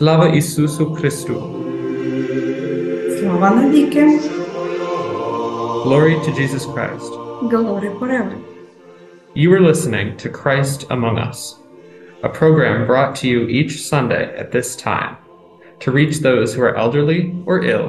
Слава Ісусу Христу! Слава навіки! Glory to Jesus Christ. Glory forever! You are listening to Christ Among Us, a program brought to you each Sunday at this time to reach those who are elderly or ill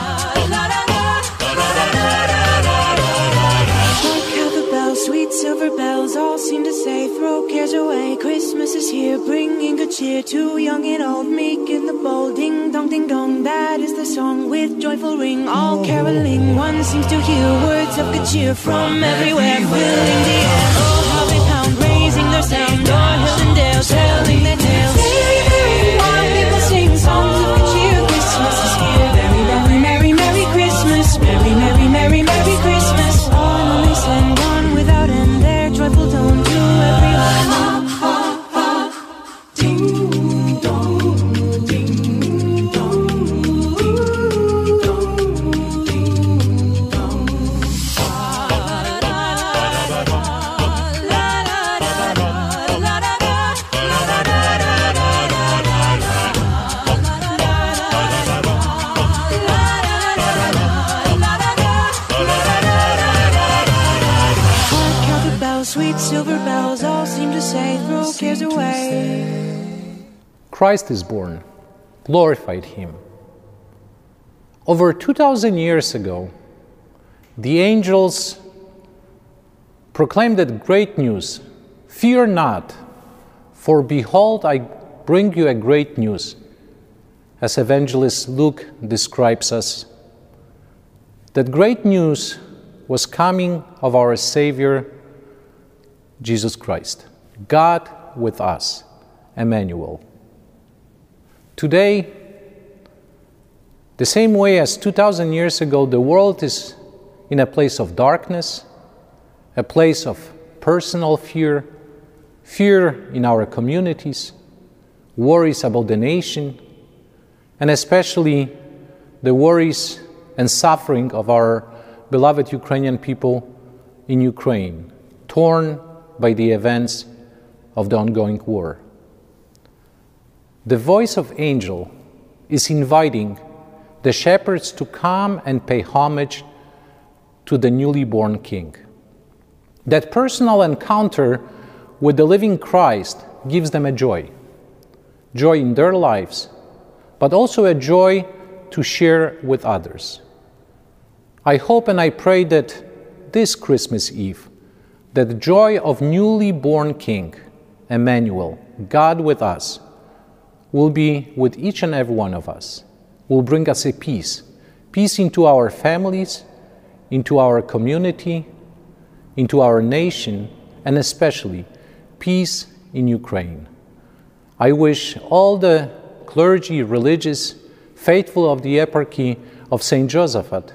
Christmas is here, bringing good cheer to young and old, meek and the bold. Ding dong, ding dong, that is the song with joyful ring, all caroling. One seems to hear words of good cheer from everywhere, filling the air. Oh, how they pound, raising their sound, o'er hill and dale, telling their tales. Wild, people sing songs of good cheer. Christmas is here, very, very merry, merry Christmas, merry, merry, merry, merry Christmas. On only send Christ is born, glorified him. Over 2,000 years ago, the angels proclaimed that great news Fear not, for behold, I bring you a great news. As evangelist Luke describes us, that great news was coming of our Savior, Jesus Christ, God with us, Emmanuel. Today, the same way as 2,000 years ago, the world is in a place of darkness, a place of personal fear, fear in our communities, worries about the nation, and especially the worries and suffering of our beloved Ukrainian people in Ukraine, torn by the events of the ongoing war. The voice of angel is inviting the shepherds to come and pay homage to the newly born king. That personal encounter with the living Christ gives them a joy joy in their lives, but also a joy to share with others. I hope and I pray that this Christmas Eve, that joy of newly born King, Emmanuel, God with us, will be with each and every one of us, will bring us a peace, peace into our families, into our community, into our nation, and especially peace in Ukraine. I wish all the clergy, religious, faithful of the eparchy of St. Josephat,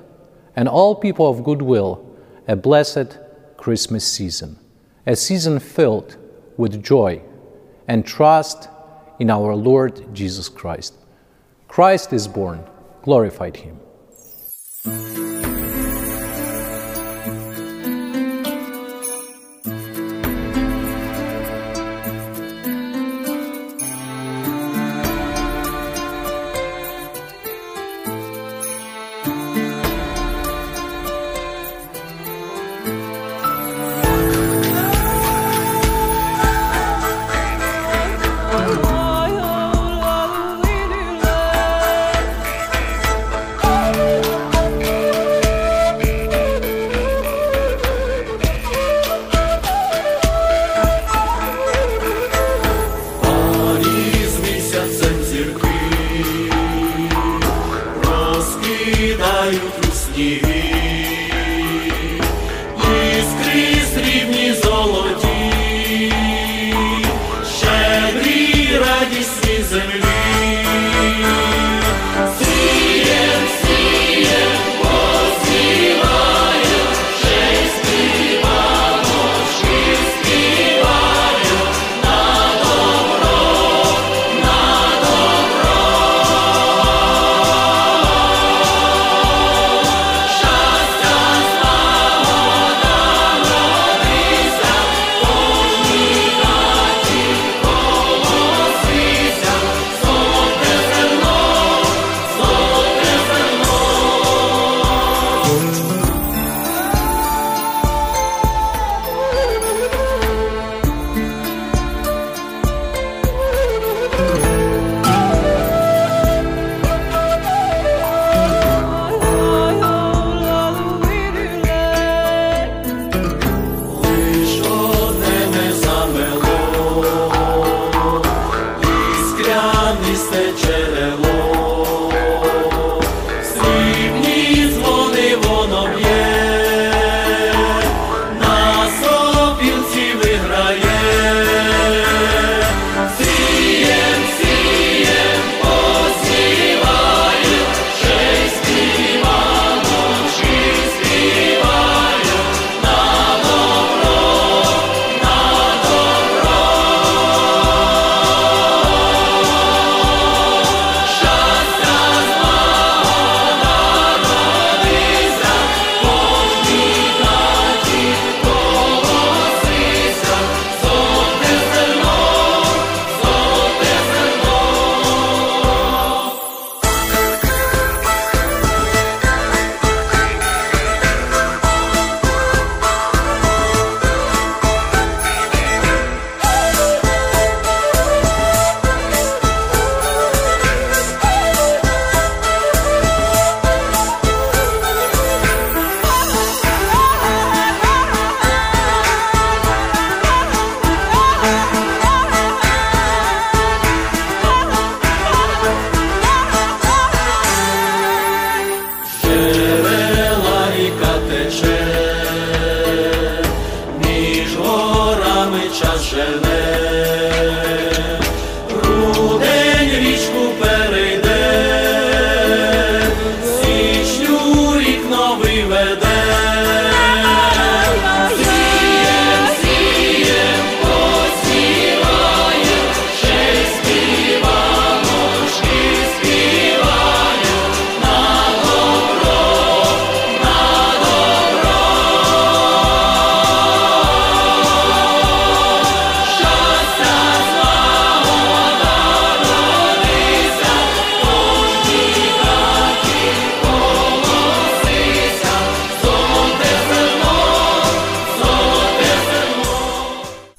and all people of goodwill a blessed Christmas season, a season filled with joy and trust in our Lord Jesus Christ. Christ is born, glorified Him. грають у.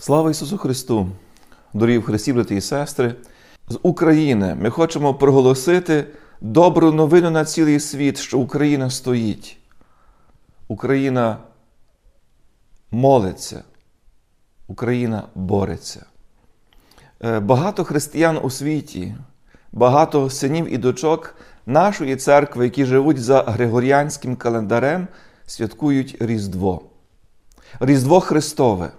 Слава Ісусу Христу! Дорогі Христі, брати і сестри! З України ми хочемо проголосити добру новину на цілий світ, що Україна стоїть. Україна молиться, Україна бореться. Е, Багато християн у світі, багато синів і дочок нашої церкви, які живуть за Григоріанським календарем, святкують Різдво. Різдво Христове.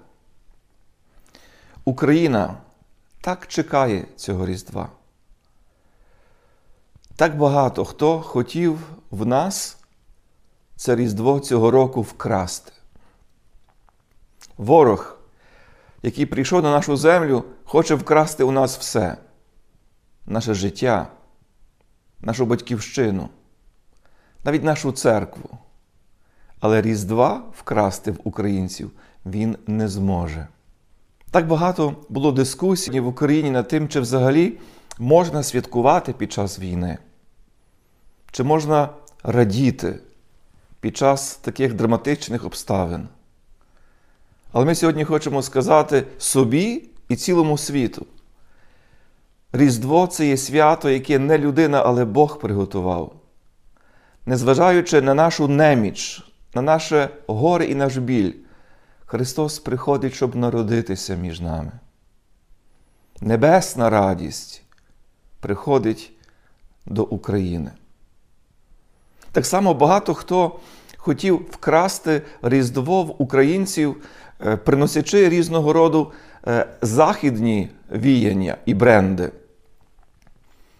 Україна так чекає цього Різдва. Так багато хто хотів в нас це Різдво цього року вкрасти. Ворог, який прийшов на нашу землю, хоче вкрасти у нас все, наше життя, нашу батьківщину, навіть нашу церкву. Але Різдва вкрасти в українців він не зможе. Так багато було дискусій в Україні над тим, чи взагалі можна святкувати під час війни, чи можна радіти під час таких драматичних обставин. Але ми сьогодні хочемо сказати собі і цілому світу. Різдво це є свято, яке не людина, але Бог приготував. Незважаючи на нашу неміч, на наше горе і наш біль, Христос приходить, щоб народитися між нами. Небесна радість приходить до України. Так само багато хто хотів вкрасти Різдво в українців, е, приносячи різного роду е, західні віяння і бренди.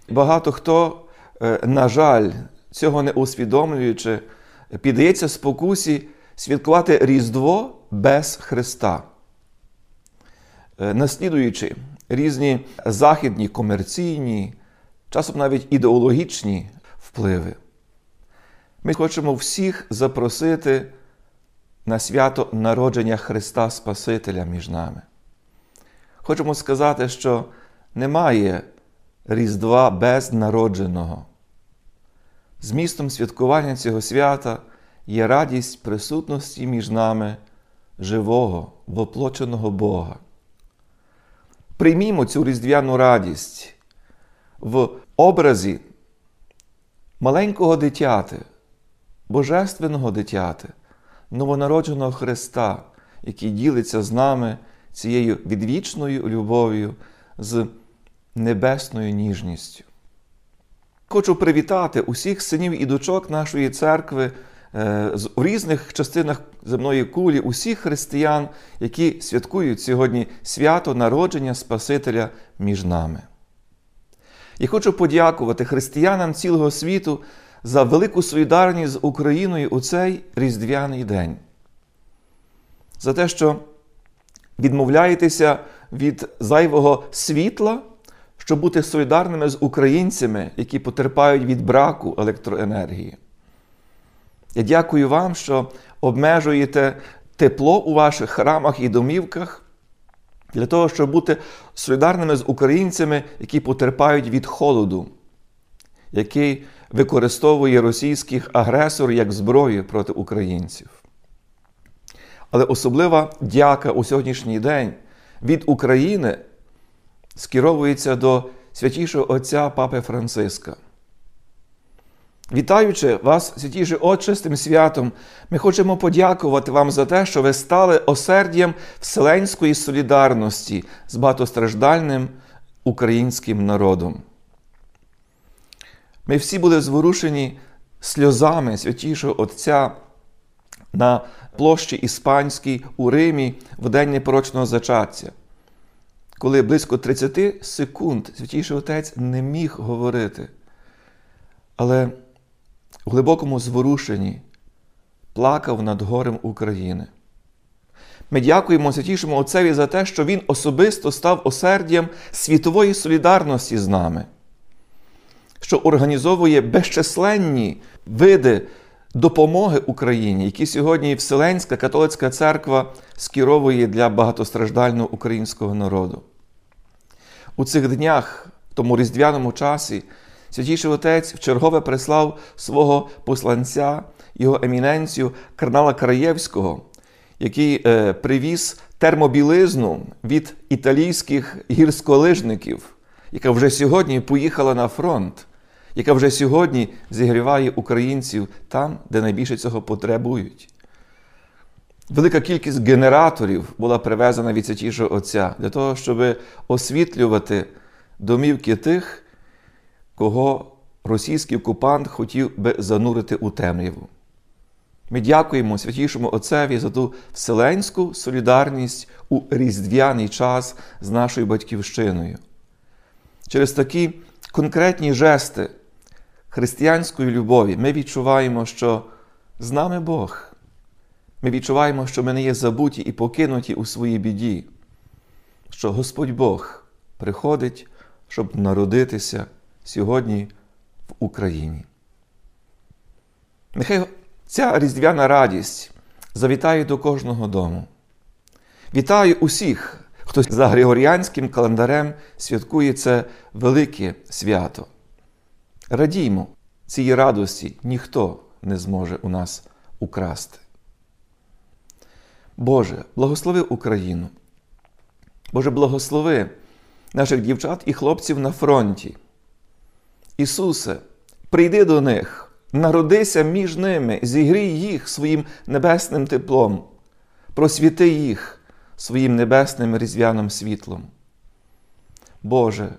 Багато хто, е, на жаль, цього не усвідомлюючи, піддається спокусі святкувати Різдво без Христа, наслідуючи різні західні, комерційні, часом навіть ідеологічні впливи. Ми хочемо всіх запросити на свято народження Христа Спасителя між нами. Хочемо сказати, що немає Різдва без народженого. Змістом святкування цього свята є радість присутності між нами живого, воплоченого Бога. Приймімо цю різдвяну радість в образі маленького дитяти, божественного дитяти, новонародженого Христа, який ділиться з нами цією відвічною любов'ю з небесною ніжністю. Хочу привітати усіх синів і дочок нашої церкви у різних частинах земної кулі, усіх християн, які святкують сьогодні свято народження Спасителя між нами. І хочу подякувати християнам цілого світу за велику солідарність з Україною у цей різдвяний день, за те, що відмовляєтеся від зайвого світла, щоб бути солідарними з українцями, які потерпають від браку електроенергії. Я дякую вам, що обмежуєте тепло у ваших храмах і домівках для того, щоб бути солідарними з українцями, які потерпають від холоду, який використовує російських агресор як зброю проти українців. Але особлива дяка у сьогоднішній день від України скеровується до святішого Отця Папи Франциска. Вітаючи вас, святіший Отче, з тим святом, ми хочемо подякувати вам за те, що ви стали осердям вселенської солідарності з багатостраждальним українським народом. Ми всі були зворушені сльозами святішого Отця на площі Іспанській у Римі в день непорочного зачаття, коли близько 30 секунд святіший Отець не міг говорити. Але в глибокому зворушенні плакав над горем України. Ми дякуємо святішому Отцеві за те, що Він особисто став осердям світової солідарності з нами, що організовує безчисленні види допомоги Україні, які сьогодні Вселенська католицька церква скеровує для багатостраждального українського народу. У цих днях, в тому різдвяному часі, Святіший Отець вчергове прислав свого посланця, його еміненцію Карнала Краєвського, який е, привіз термобілизну від італійських гірськолижників, яка вже сьогодні поїхала на фронт, яка вже сьогодні зігріває українців там, де найбільше цього потребують. Велика кількість генераторів була привезена від Святішого Отця для того, щоб освітлювати домівки тих, кого російський окупант хотів би занурити у темряву. Ми дякуємо Святішому Отцеві за ту вселенську солідарність у різдвяний час з нашою батьківщиною. Через такі конкретні жести християнської любові ми відчуваємо, що з нами Бог. Ми відчуваємо, що ми не є забуті і покинуті у своїй біді, що Господь Бог приходить, щоб народитися сьогодні в Україні. Нехай ця різдвяна радість завітає до кожного дому. Вітаю усіх, хто за Григоріанським календарем святкує це велике свято. Радіймо, цієї радості ніхто не зможе у нас украсти. Боже, благослови Україну. Боже, благослови наших дівчат і хлопців на фронті. Ісусе, прийди до них, народися між ними, зігрій їх своїм небесним теплом, просвіти їх своїм небесним різдвяним світлом. Боже,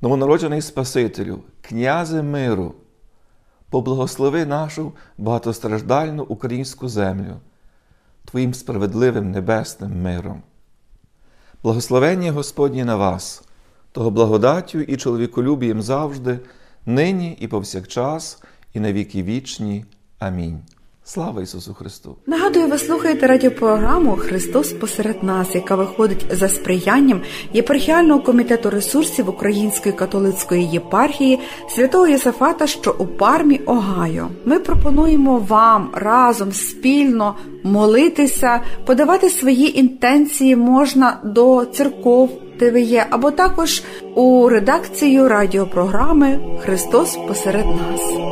новонароджений Спасителю, князе миру, поблагослови нашу багатостраждальну українську землю. Твоїм справедливим небесним миром. Благословення Господнє на вас, того благодаттю і чоловіколюбієм завжди, нині і повсякчас, і на віки вічні. Амінь. Слава Ісусу Христу! Нагадую, ви слухаєте радіопрограму Христос посеред нас, яка виходить за сприянням єпархіального комітету ресурсів Української католицької єпархії святого Єсафата, що у пармі Огайо. Ми пропонуємо вам разом спільно молитися, подавати свої інтенції можна до церков. Де ви є, або також у редакцію радіопрограми Христос посеред нас.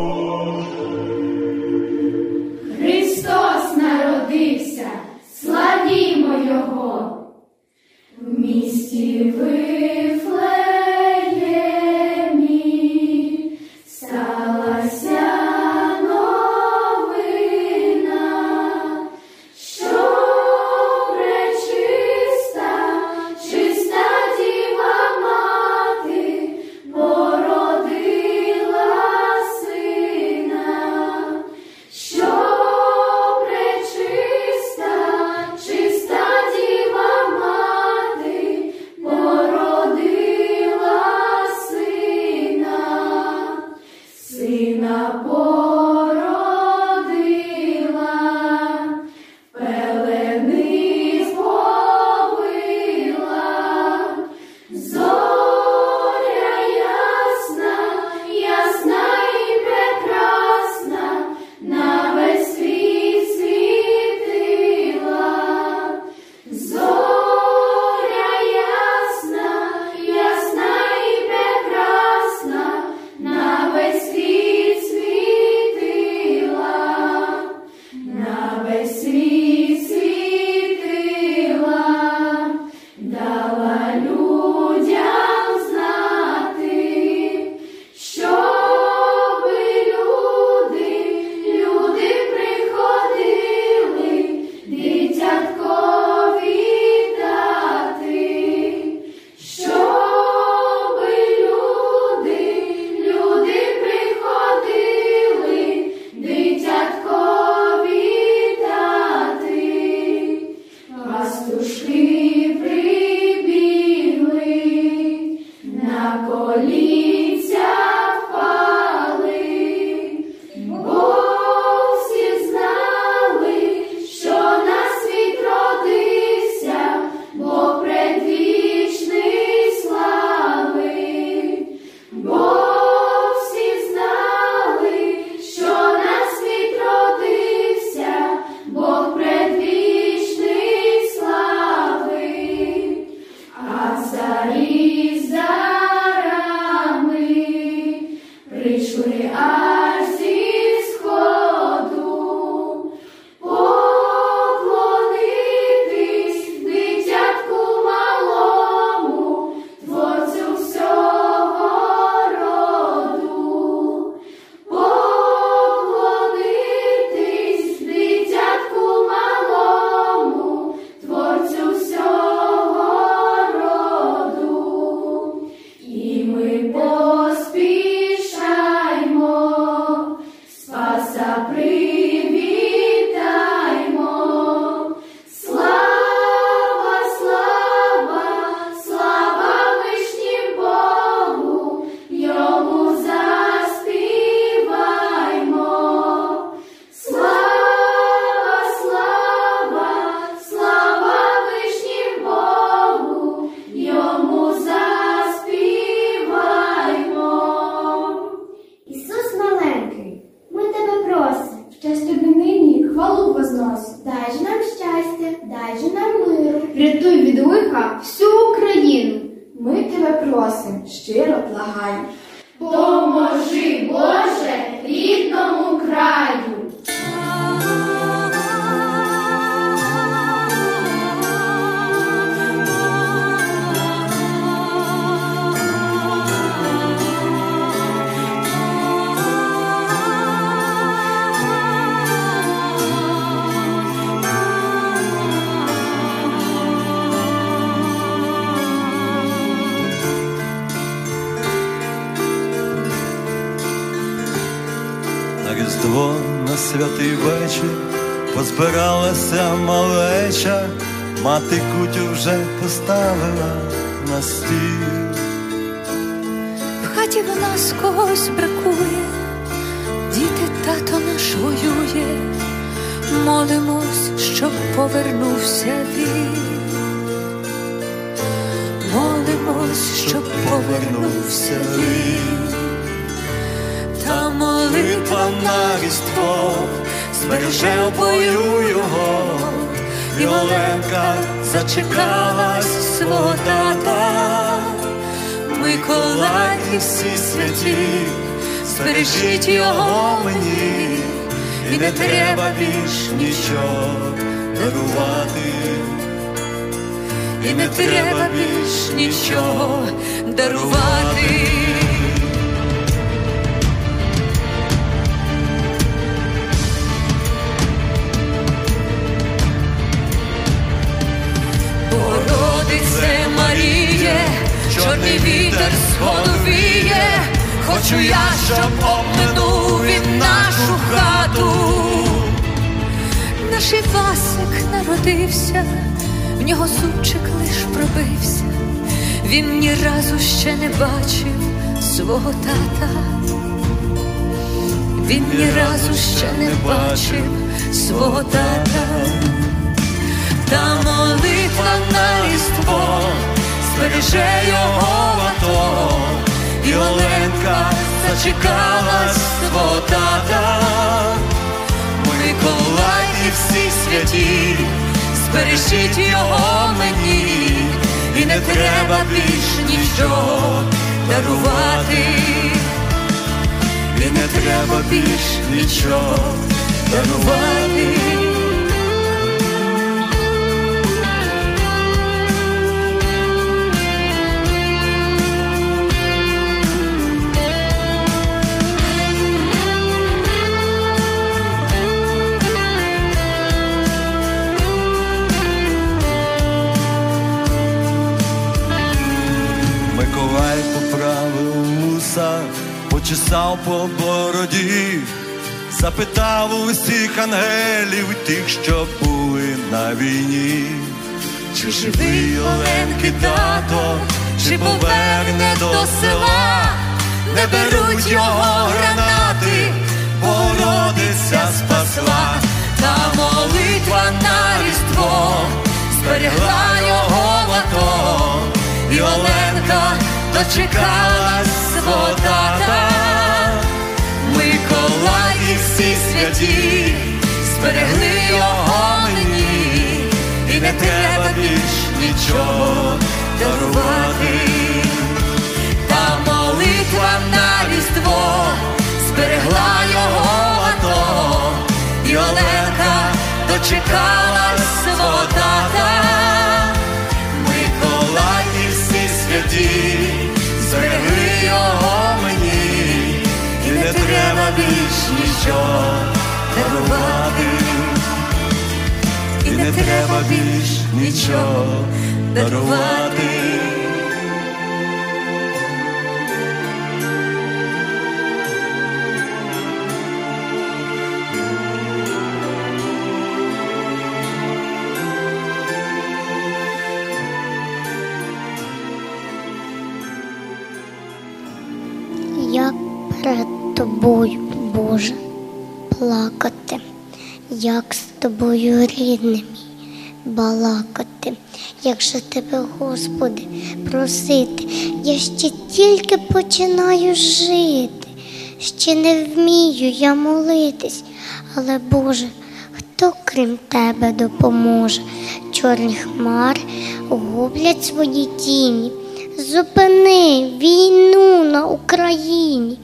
Святий вечір позбиралася малеча, мати кутю вже поставила на стіл. В хаті в нас когось бракує, діти тато наш воює, молимось, щоб повернувся він. Молимось, щоб повернувся він. Та молитва на різдво збереже бою його, і Оленка зачекалась свого тата. Миколай і всі святі, збережіть його мені, і не треба більш нічого дарувати, і не треба більш нічого дарувати. Чорний вітер сходу віє, хочу я, щоб обминув він нашу хату. Наш Івасик народився, в нього зубчик лиш пробився, він ні разу ще не бачив свого тата. Він ні разу ще не бачив свого тата та молитва на різдво збереже його в ато, і Оленка зачекалась свого тата. Миколай і всі святі, збережіть його мені, і не треба більш нічого дарувати, і не треба більш нічого дарувати. Запитав усіх ангелів, тих, що були на війні. Чи живий Оленки тато, чи поверне до села, не беруть його гранати, Богородиця спасла, та молитва на різдво зберегла його в і Оленка дочекалась свого тата. Всі святі зберегли його мені, і не треба більш нічого дарувати. Та молитва на різдво зберегла його ато, і Оленка дочекалась свого тата. Миколай і всі святі зберегли не треба більш нічого дарувати, і не треба більш нічого дарувати. Тобою, Боже, плакати, як з тобою рідним балакати, як же тебе, Господи, просити, я ще тільки починаю жити, ще не вмію я молитись, але Боже, хто крім тебе допоможе? чорні хмари гублять свої тіні. Зупини війну на Україні.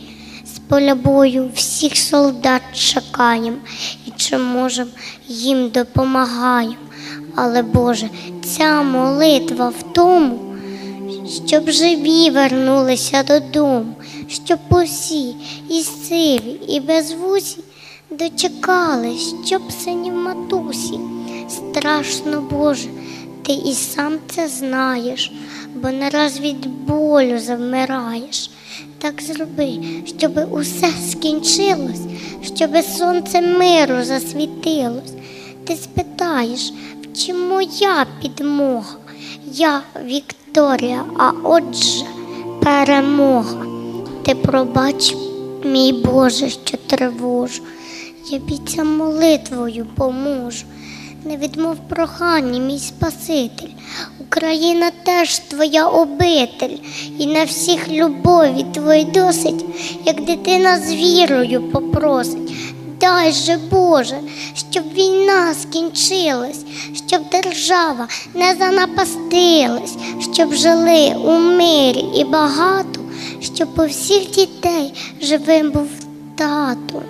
Поля бою всіх солдат чекаєм і чи можем їм допомагаєм. Але Боже, ця молитва в тому, щоб живі вернулися додому, щоб усі і сиві, і безвусі дочекались, щоб синів матусі. Страшно, Боже, ти і сам це знаєш, бо не раз від болю завмираєш. Так зроби, щоб усе скінчилось, щоб сонце миру засвітилось. Ти спитаєш, в чим моя підмога? Я Вікторія, а отже перемога. Ти пробач, мій Боже, що тривожу. Я бійця молитвою поможу. Не відмов прохання, мій Спаситель. Україна теж твоя обитель, і на всіх любові твої досить, як дитина з вірою попросить. Дай же, Боже, щоб війна скінчилась, щоб держава не занапастилась, щоб жили у мирі і багато, щоб у всіх дітей живим був тато.